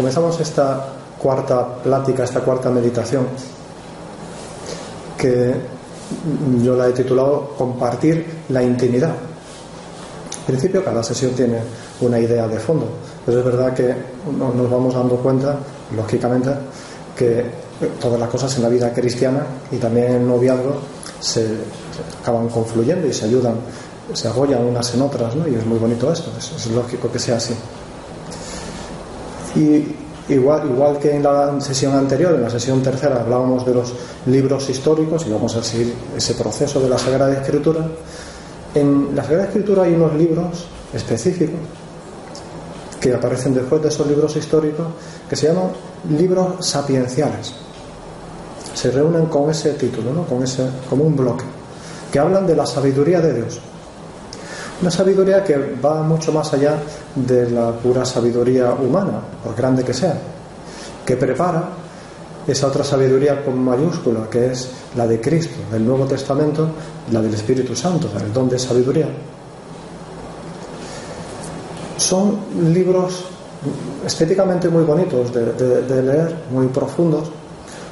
Comenzamos esta cuarta plática, esta cuarta meditación, que yo la he titulado Compartir la intimidad. En principio, cada sesión tiene una idea de fondo, pero es verdad que nos vamos dando cuenta, lógicamente, que todas las cosas en la vida cristiana y también en el noviazgo se, acaban confluyendo y se ayudan, se apoyan unas en otras, ¿no? y es muy bonito esto, es lógico que sea así. Y igual, igual que en la sesión anterior, en la sesión tercera, hablábamos de los libros históricos y vamos a seguir ese proceso de la Sagrada Escritura. En la Sagrada Escritura hay unos libros específicos que aparecen después de esos libros históricos que se llaman libros sapienciales. Se reúnen con ese título, ¿no? con ese, como un bloque, que hablan de la sabiduría de Dios. Una sabiduría que va mucho más allá de la pura sabiduría humana, por grande que sea, que prepara esa otra sabiduría con mayúscula, que es la de Cristo, del Nuevo Testamento, la del Espíritu Santo, el don de sabiduría. Son libros estéticamente muy bonitos de, leer, muy profundos,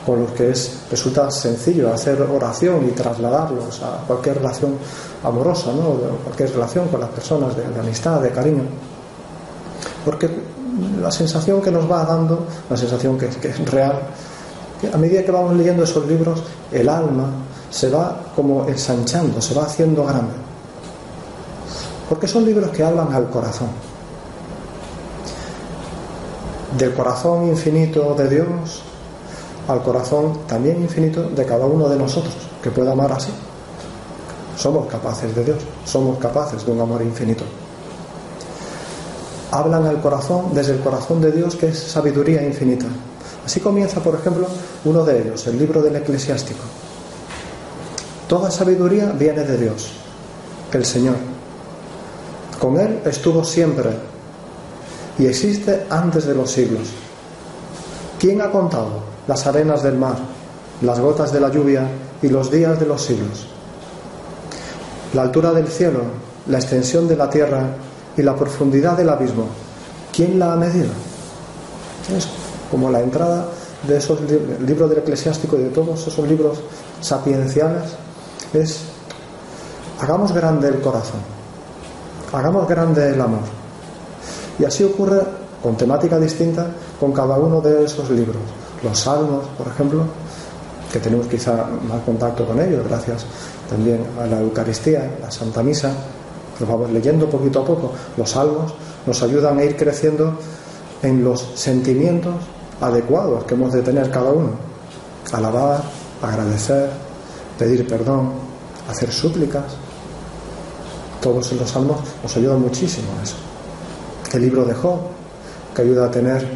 con los que es, resulta sencillo hacer oración y trasladarlos a cualquier relación amorosa, ¿no? cualquier relación con las personas, de, amistad, de cariño. Porque la sensación que nos va dando, la sensación que, es real, que a medida que vamos leyendo esos libros, el alma se va como ensanchando, se va haciendo grande. Porque son libros que hablan al corazón. Del corazón infinito de Dios al corazón también infinito de cada uno de nosotros, que pueda amar así. Somos capaces de Dios, somos capaces de un amor infinito. Hablan al corazón desde el corazón de Dios, que es sabiduría infinita. Así comienza, por ejemplo, uno de ellos, el libro del eclesiástico. Toda sabiduría viene de Dios, el Señor. Con Él estuvo siempre y existe antes de los siglos. ¿Quién ha contado las arenas del mar, las gotas de la lluvia y los días de los siglos. La altura del cielo, la extensión de la tierra y la profundidad del abismo, ¿quién la ha medido? Es como la entrada de esos libros del eclesiástico y de todos esos libros sapienciales es hagamos grande el corazón, hagamos grande el amor. Y así ocurre con temática distinta con cada uno de esos libros los salmos, por ejemplo, que tenemos quizá más contacto con ellos gracias también a la Eucaristía, la Santa Misa, los vamos leyendo poquito a poco. Los salmos nos ayudan a ir creciendo en los sentimientos adecuados que hemos de tener cada uno. Alabar, agradecer, pedir perdón, hacer súplicas. Todos los salmos nos ayudan muchísimo a eso. El libro de Job, que ayuda a tener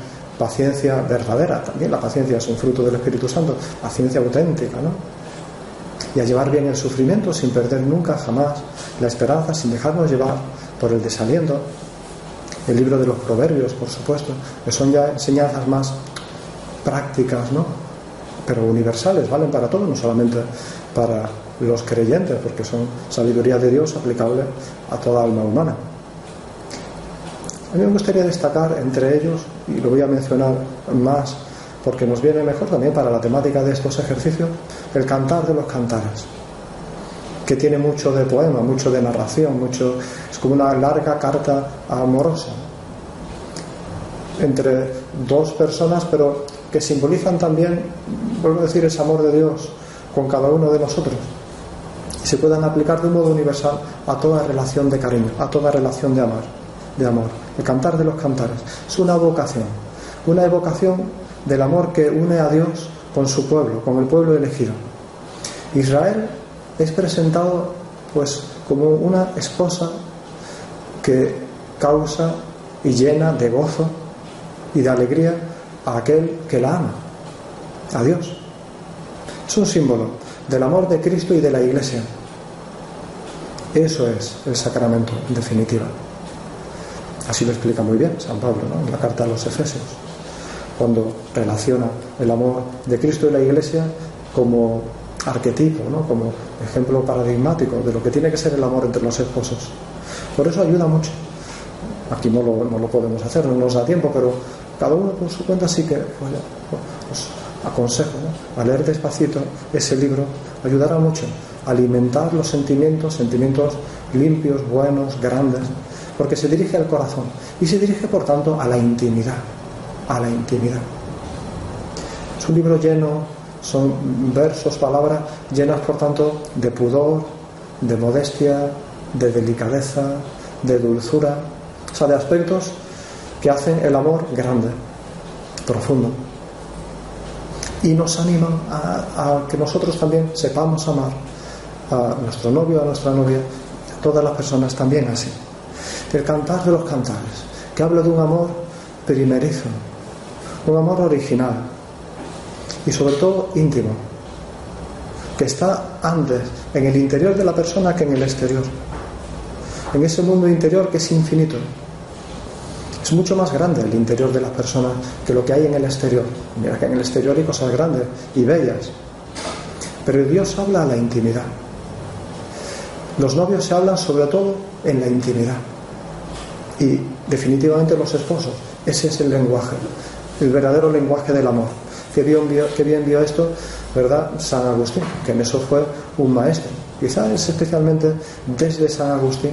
paciencia verdadera. También la paciencia es un fruto del Espíritu Santo, paciencia auténtica, ¿no? Y a llevar bien el sufrimiento sin perder nunca, jamás la esperanza, sin dejarnos llevar por el desaliento. El libro de los proverbios, por supuesto, que son ya enseñanzas más prácticas, ¿no? Pero universales, valen para todos, no solamente para los creyentes, porque son sabiduría de Dios aplicable a toda alma humana. A mí me gustaría destacar entre ellos, y lo voy a mencionar más porque nos viene mejor también para la temática de estos ejercicios, el cantar de los cantares, que tiene mucho de poema, mucho de narración, mucho, es como una larga carta amorosa entre dos personas, pero que simbolizan también, vuelvo a decir, ese amor de Dios con cada uno de nosotros. Y se puedan aplicar de un modo universal a toda relación de cariño, a toda relación de amor de amor, el cantar de los cantares. Es una vocación, una evocación del amor que une a Dios con su pueblo, con el pueblo elegido. Israel es presentado pues como una esposa que causa y llena de gozo y de alegría a aquel que la ama, a Dios. Es un símbolo del amor de Cristo y de la Iglesia. Eso es el sacramento, en definitiva. Así lo explica muy bien San Pablo en la carta a los Efesios, cuando relaciona el amor de Cristo y la Iglesia como arquetipo, ¿no? como ejemplo paradigmático de lo que tiene que ser el amor entre los esposos. Por eso ayuda mucho. Aquí no lo, podemos hacer, no nos da tiempo, pero cada uno por su cuenta sí que pues, os aconsejo a leer despacito ese libro, ayudará mucho a alimentar los sentimientos, sentimientos limpios, buenos, grandes, porque se dirige al corazón y se dirige por tanto a la intimidad, a la intimidad. Es un libro lleno, son versos, palabras llenas por tanto de pudor, de modestia, de delicadeza, de dulzura, o sea, de aspectos que hacen el amor grande, profundo. Y nos animan a, a que nosotros también sepamos amar a nuestro novio, a nuestra novia, a todas las personas también así. El cantar de los cantares, que habla de un amor primerizo, un amor original y sobre todo íntimo, que está antes en el interior de la persona que en el exterior, en ese mundo interior que es infinito. Es mucho más grande el interior de las personas que lo que hay en el exterior. Mira que en el exterior hay cosas grandes y bellas. Pero Dios habla a la intimidad. Los novios se hablan sobre todo en la intimidad. Y definitivamente los esposos. Ese es el lenguaje, el verdadero lenguaje del amor. Qué bien vio, qué bien vio esto, ¿verdad? San Agustín, que en eso fue un maestro. Quizás es especialmente desde San Agustín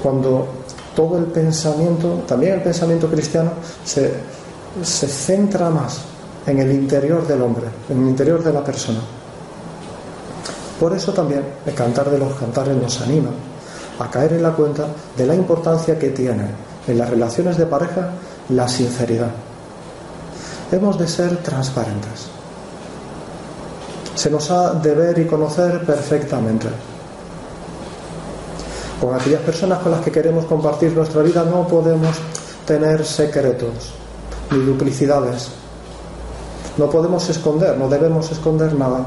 cuando todo el pensamiento, también el pensamiento cristiano, se, se centra más en el interior del hombre, en el interior de la persona. Por eso también el cantar de los cantares nos anima a caer en la cuenta de la importancia que tiene en las relaciones de pareja la sinceridad. Hemos de ser transparentes. Se nos ha de ver y conocer perfectamente. Con aquellas personas con las que queremos compartir nuestra vida no podemos tener secretos ni duplicidades. No podemos esconder, no debemos esconder nada.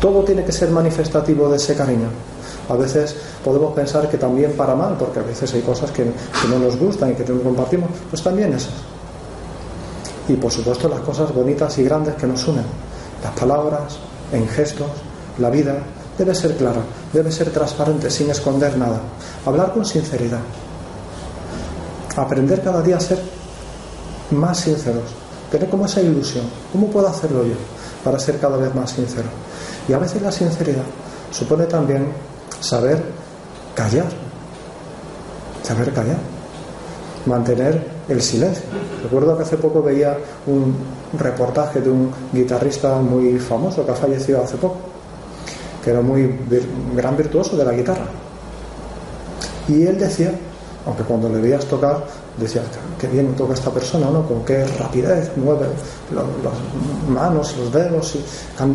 Todo tiene que ser manifestativo de ese cariño. A veces podemos pensar que también para mal, porque a veces hay cosas que, no nos gustan y que no compartimos, pues también esas. Y por supuesto las cosas bonitas y grandes que nos unen. Las palabras, en gestos, la vida, debe ser clara, debe ser transparente, sin esconder nada. Hablar con sinceridad. Aprender cada día a ser más sinceros. Tener como esa ilusión. ¿Cómo puedo hacerlo yo para ser cada vez más sincero? Y a veces la sinceridad supone también saber callar. Saber callar. Mantener el silencio. Recuerdo que hace poco veía un reportaje de un guitarrista muy famoso que ha fallecido hace poco que era muy gran virtuoso de la guitarra. Y él decía, aunque cuando le veías tocar, decía, qué bien toca esta persona, ¿no? Con qué rapidez mueve las manos, los dedos y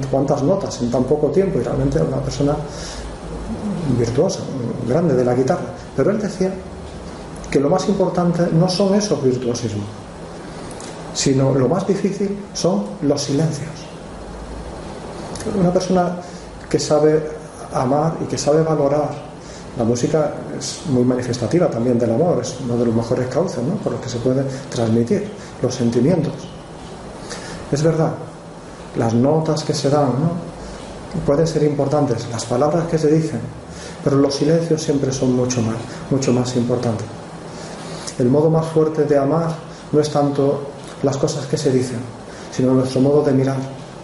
cuántas notas en tan poco tiempo. Y realmente era una persona virtuosa, grande de la guitarra. Pero él decía que lo más importante no son esos virtuosismos, sino lo más difícil son los silencios. Una persona que sabe amar y que sabe valorar. La música es muy manifestativa también del amor, es uno de los mejores cauces ¿no? por los que se puede transmitir los sentimientos. Es verdad, las notas que se dan pueden ser importantes, las palabras que se dicen, pero los silencios siempre son mucho más, mucho más importantes. El modo más fuerte de amar no es tanto las cosas que se dicen, sino nuestro modo de mirar,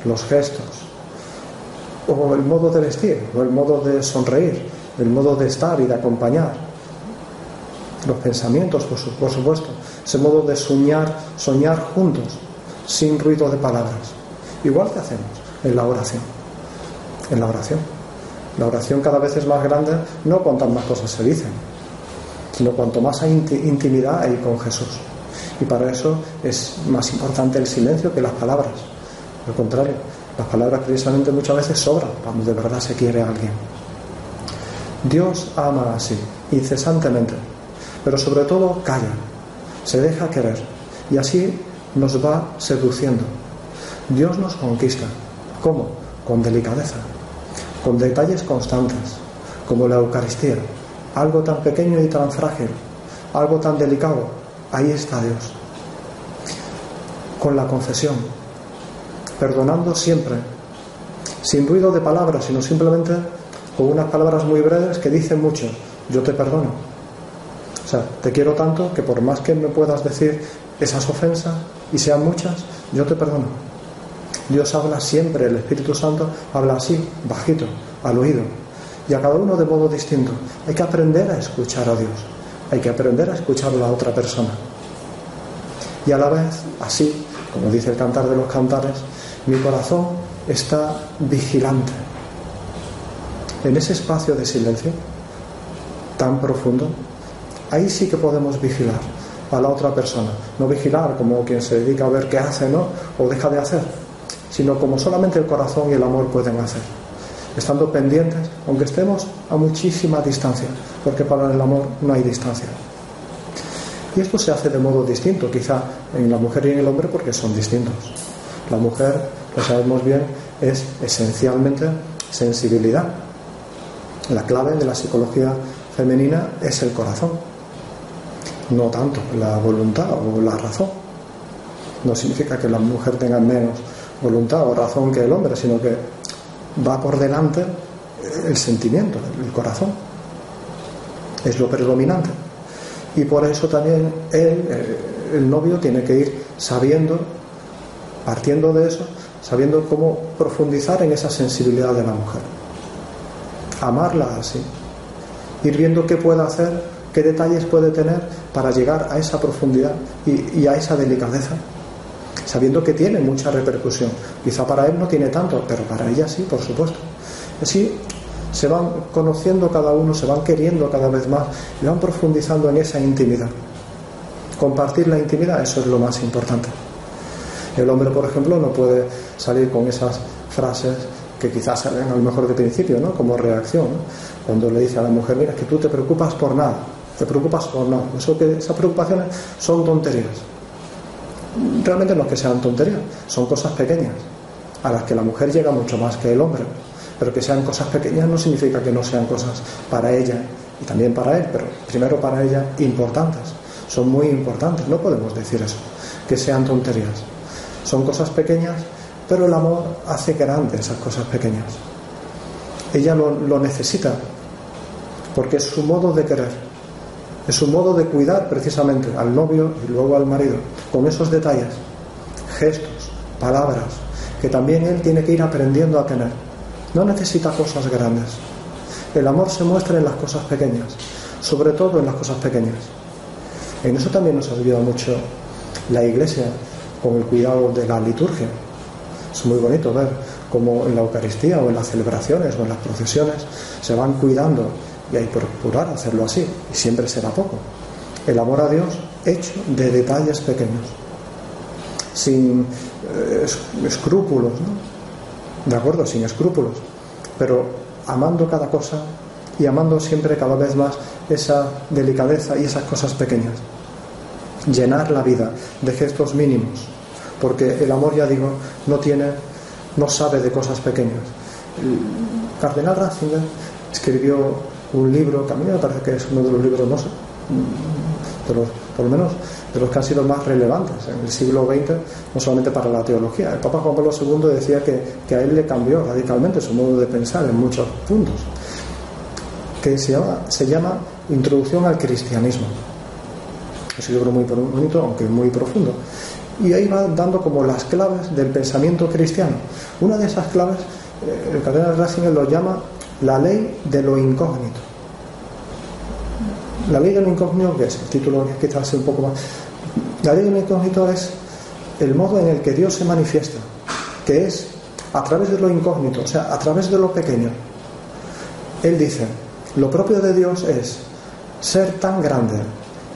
los gestos, o el modo de vestir, o el modo de sonreír, el modo de estar y de acompañar. Los pensamientos, por, supuesto, ese modo de soñar, soñar juntos, sin ruido de palabras. Igual que hacemos en la oración. En la oración. La oración cada vez es más grande, no cuantas más cosas se dicen, sino cuanto más hay intimidad hay con Jesús. Y para eso es más importante el silencio que las palabras. Al contrario, las palabras precisamente muchas veces sobran cuando de verdad se quiere a alguien. Dios ama así, incesantemente, pero sobre todo calla, se deja querer y así nos va seduciendo. Dios nos conquista. ¿Cómo? Con delicadeza, con detalles constantes, como la Eucaristía, algo tan pequeño y tan frágil, algo tan delicado. Ahí está Dios. Con la confesión, perdonando siempre, sin ruido de palabras, sino simplemente con unas palabras muy breves que dicen mucho. Yo te perdono. O sea, te quiero tanto que por más que me puedas decir esas ofensas y sean muchas, yo te perdono. Dios habla siempre, el Espíritu Santo habla así, bajito, al oído, y a cada uno de modo distinto. Hay que aprender a escuchar a Dios, hay que aprender a escuchar a la otra persona. Y a la vez, así, como dice el cantar de los cantares, mi corazón está vigilante. En ese espacio de silencio tan profundo, ahí sí que podemos vigilar a la otra persona. No vigilar como quien se dedica a ver qué hace, ¿no? O deja de hacer, sino como solamente el corazón y el amor pueden hacer. Estando pendientes, aunque estemos a muchísima distancia, porque para el amor no hay distancia. Y esto se hace de modo distinto, quizá en la mujer y en el hombre, porque son distintos. La mujer, lo sabemos bien, es esencialmente sensibilidad. La clave de la psicología femenina es el corazón, no tanto la voluntad o la razón. No significa que la mujer tenga menos voluntad o razón que el hombre, sino que va por delante el sentimiento, el corazón. Es lo predominante. Y por eso también él, eh, el novio, tiene que ir sabiendo partiendo de eso, sabiendo cómo profundizar en esa sensibilidad de la mujer. Amarla así. Ir viendo qué puede hacer, qué detalles puede tener para llegar a esa profundidad y, a esa delicadeza. Sabiendo que tiene mucha repercusión. Quizá para él no tiene tanto, pero para ella sí, por supuesto. Así se van conociendo cada uno, se van queriendo cada vez más y van profundizando en esa intimidad. Compartir la intimidad, eso es lo más importante. El hombre, por ejemplo, no puede salir con esas frases que quizás salen a lo mejor de principio, ¿no? Como reacción, cuando le dice a la mujer, mira, que tú te preocupas por nada, te preocupas por nada. Eso que esas preocupaciones son tonterías. Realmente no es que sean tonterías, son cosas pequeñas, a las que la mujer llega mucho más que el hombre. Pero que sean cosas pequeñas no significa que no sean cosas para ella y también para él, pero primero para ella importantes. Son muy importantes, no podemos decir eso, que sean tonterías. Son cosas pequeñas, pero el amor hace grande esas cosas pequeñas. Ella lo, necesita, porque es su modo de querer, es su modo de cuidar precisamente al novio y luego al marido, con esos detalles, gestos, palabras, que también él tiene que ir aprendiendo a tener. No necesita cosas grandes. El amor se muestra en las cosas pequeñas, sobre todo en las cosas pequeñas. En eso también nos ayuda mucho la Iglesia, con el cuidado de la liturgia. Es muy bonito ver cómo en la Eucaristía o en las celebraciones o en las procesiones se van cuidando y hay que procurar hacerlo así y siempre será poco. El amor a Dios hecho de detalles pequeños, sin eh, escrúpulos, ¿no? De acuerdo, sin escrúpulos, pero amando cada cosa y amando siempre cada vez más esa delicadeza y esas cosas pequeñas llenar la vida de gestos mínimos, porque el amor, ya digo, no tiene, no sabe de cosas pequeñas. El cardenal Ratzinger escribió un libro, que a mí me parece que es uno de los libros, no sé, de los, por lo menos de los que han sido más relevantes en el siglo XX, no solamente para la teología. El Papa Juan Pablo II decía que, a él le cambió radicalmente su modo de pensar en muchos puntos, que se llama, se llama Introducción al Cristianismo es un libro muy bonito, aunque muy profundo. Y ahí va dando como las claves del pensamiento cristiano. Una de esas claves, eh, el cardenal Ratzinger lo llama la ley de lo incógnito. La ley de lo incógnito, que es el título que quizás un poco más. La ley de lo incógnito es el modo en el que Dios se manifiesta, que es a través de lo incógnito, o sea, a través de lo pequeño. Él dice, lo propio de Dios es ser tan grande,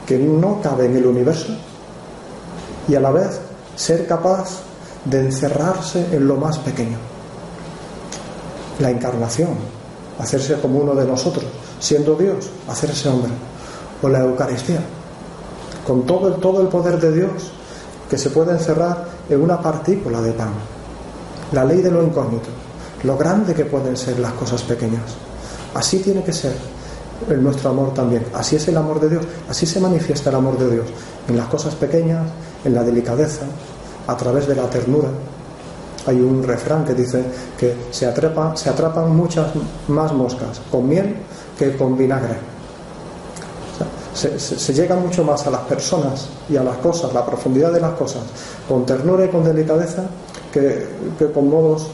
que no cabe en el universo y a la vez ser capaz de encerrarse en lo más pequeño. La encarnación, hacerse como uno de nosotros, siendo Dios, hacerse hombre. O la Eucaristía, con todo el, todo el poder de Dios que se puede encerrar en una partícula de pan. La ley de lo incógnito, lo grande que pueden ser las cosas pequeñas. Así tiene que ser en nuestro amor también. Así es el amor de Dios, así se manifiesta el amor de Dios, en las cosas pequeñas, en la delicadeza, a través de la ternura. Hay un refrán que dice que se, atrapa, se atrapan muchas más moscas con miel que con vinagre. Se, llega mucho más a las personas y a las cosas, la profundidad de las cosas, con ternura y con delicadeza que, con modos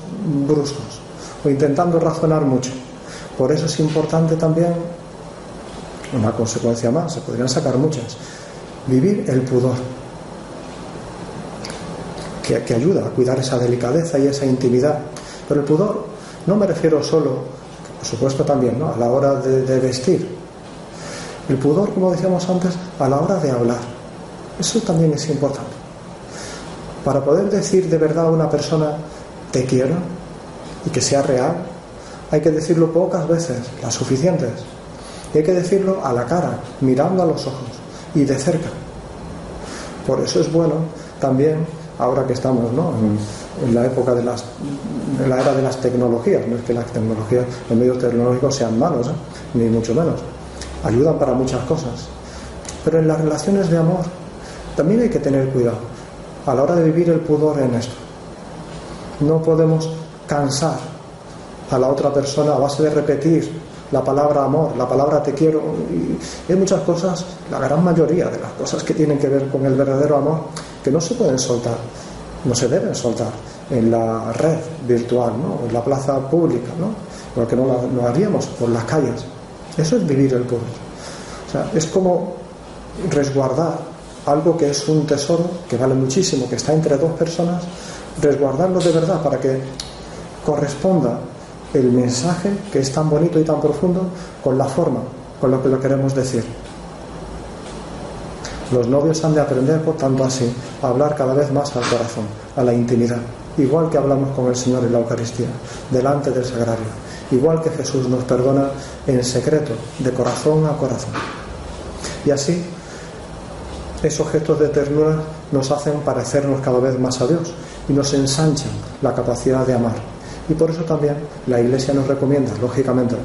bruscos o intentando razonar mucho. Por eso es importante también, una consecuencia más, se podrían sacar muchas, vivir el pudor que, ayuda a cuidar esa delicadeza y esa intimidad. Pero el pudor no me refiero solo, por supuesto también, ¿no? a la hora de vestir. El pudor, como decíamos antes, a la hora de hablar. Eso también es importante. Para poder decir de verdad a una persona, te quiero, y que sea real, hay que decirlo pocas veces, las suficientes. Y hay que decirlo a la cara, mirando a los ojos y de cerca. Por eso es bueno también ahora que estamos ¿no? en, la época de las en la era de las tecnologías no es que las tecnologías los medios tecnológicos sean malos ¿eh? ni mucho menos ayudan para muchas cosas pero en las relaciones de amor también hay que tener cuidado a la hora de vivir el pudor en esto no podemos cansar a la otra persona a base de repetir la palabra amor, la palabra te quiero. Hay muchas cosas, la gran mayoría de las cosas que tienen que ver con el verdadero amor, que no se pueden soltar, no se deben soltar en la red virtual, ¿no? en la plaza pública, ¿no? porque no lo haríamos por las calles. Eso es vivir el pueblo. O sea, es como resguardar algo que es un tesoro, que vale muchísimo, que está entre dos personas, resguardarlo de verdad para que corresponda el mensaje, que es tan bonito y tan profundo, con la forma, con lo que lo queremos decir. Los novios han de aprender, por tanto, así, a hablar cada vez más al corazón, a la intimidad, igual que hablamos con el Señor en la Eucaristía, delante del sagrario, igual que Jesús nos perdona en secreto, de corazón a corazón. Y así, esos gestos de ternura nos hacen parecernos cada vez más a Dios y nos ensanchan la capacidad de amar. Y por eso también la Iglesia nos recomienda, lógicamente,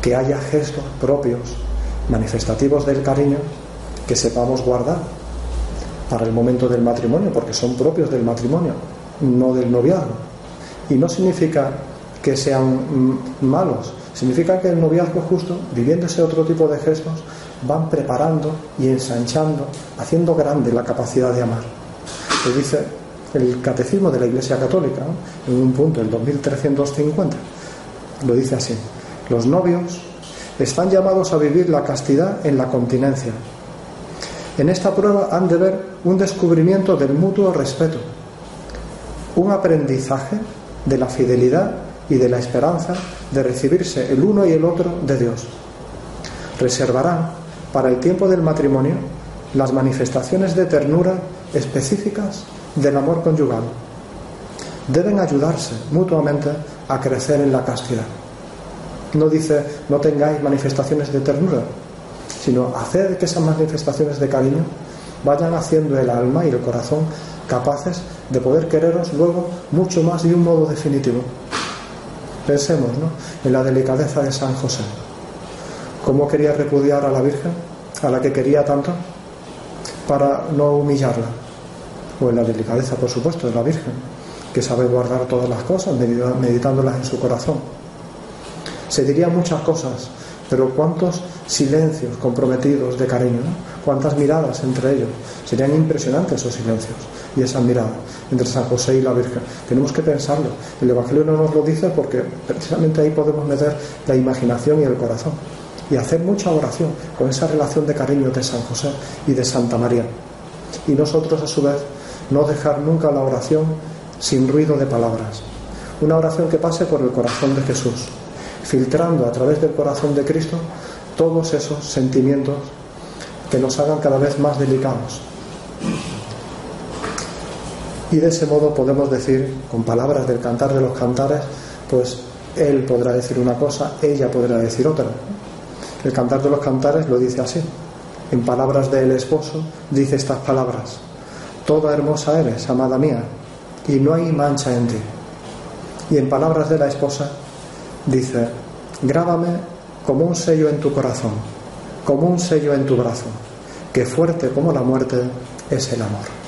que haya gestos propios, manifestativos del cariño, que sepamos guardar para el momento del matrimonio, porque son propios del matrimonio, no del noviazgo. Y no significa que sean malos, significa que el noviazgo justo, viviendo ese otro tipo de gestos, van preparando y ensanchando, haciendo grande la capacidad de amar. Se dice el catecismo de la Iglesia Católica, en un punto, el 2350, lo dice así, los novios están llamados a vivir la castidad en la continencia, en esta prueba han de ver un descubrimiento del mutuo respeto, un aprendizaje de la fidelidad y de la esperanza de recibirse el uno y el otro de Dios. Reservarán para el tiempo del matrimonio las manifestaciones de ternura específicas del amor conyugal. Deben ayudarse mutuamente a crecer en la castidad. No dice no tengáis manifestaciones de ternura, sino hacer que esas manifestaciones de cariño vayan haciendo el alma y el corazón capaces de poder quereros luego mucho más de un modo definitivo. Pensemos ¿no? en la delicadeza de San José. ¿Cómo quería repudiar a la Virgen, a la que quería tanto, para no humillarla? O en la delicadeza, por supuesto, de la Virgen, que sabe guardar todas las cosas, meditándolas en su corazón. Se dirían muchas cosas, pero ¿cuántos silencios comprometidos de cariño, cuántas miradas entre ellos. Serían impresionantes esos silencios y esas miradas entre San José y la Virgen. Tenemos que pensarlo. El Evangelio no nos lo dice porque precisamente ahí podemos meter la imaginación y el corazón y hacer mucha oración con esa relación de cariño de San José y de Santa María. Y nosotros a su vez no dejar nunca la oración sin ruido de palabras. Una oración que pase por el corazón de Jesús, filtrando a través del corazón de Cristo todos esos sentimientos que nos hagan cada vez más delicados. Y de ese modo podemos decir, con palabras del cantar de los cantares, pues él podrá decir una cosa, ella podrá decir otra. El cantar de los cantares lo dice así. En palabras del esposo dice estas palabras. Toda hermosa eres, amada mía, y no hay mancha en ti. Y en palabras de la esposa dice, grábame como un sello en tu corazón, como un sello en tu brazo, que fuerte como la muerte es el amor.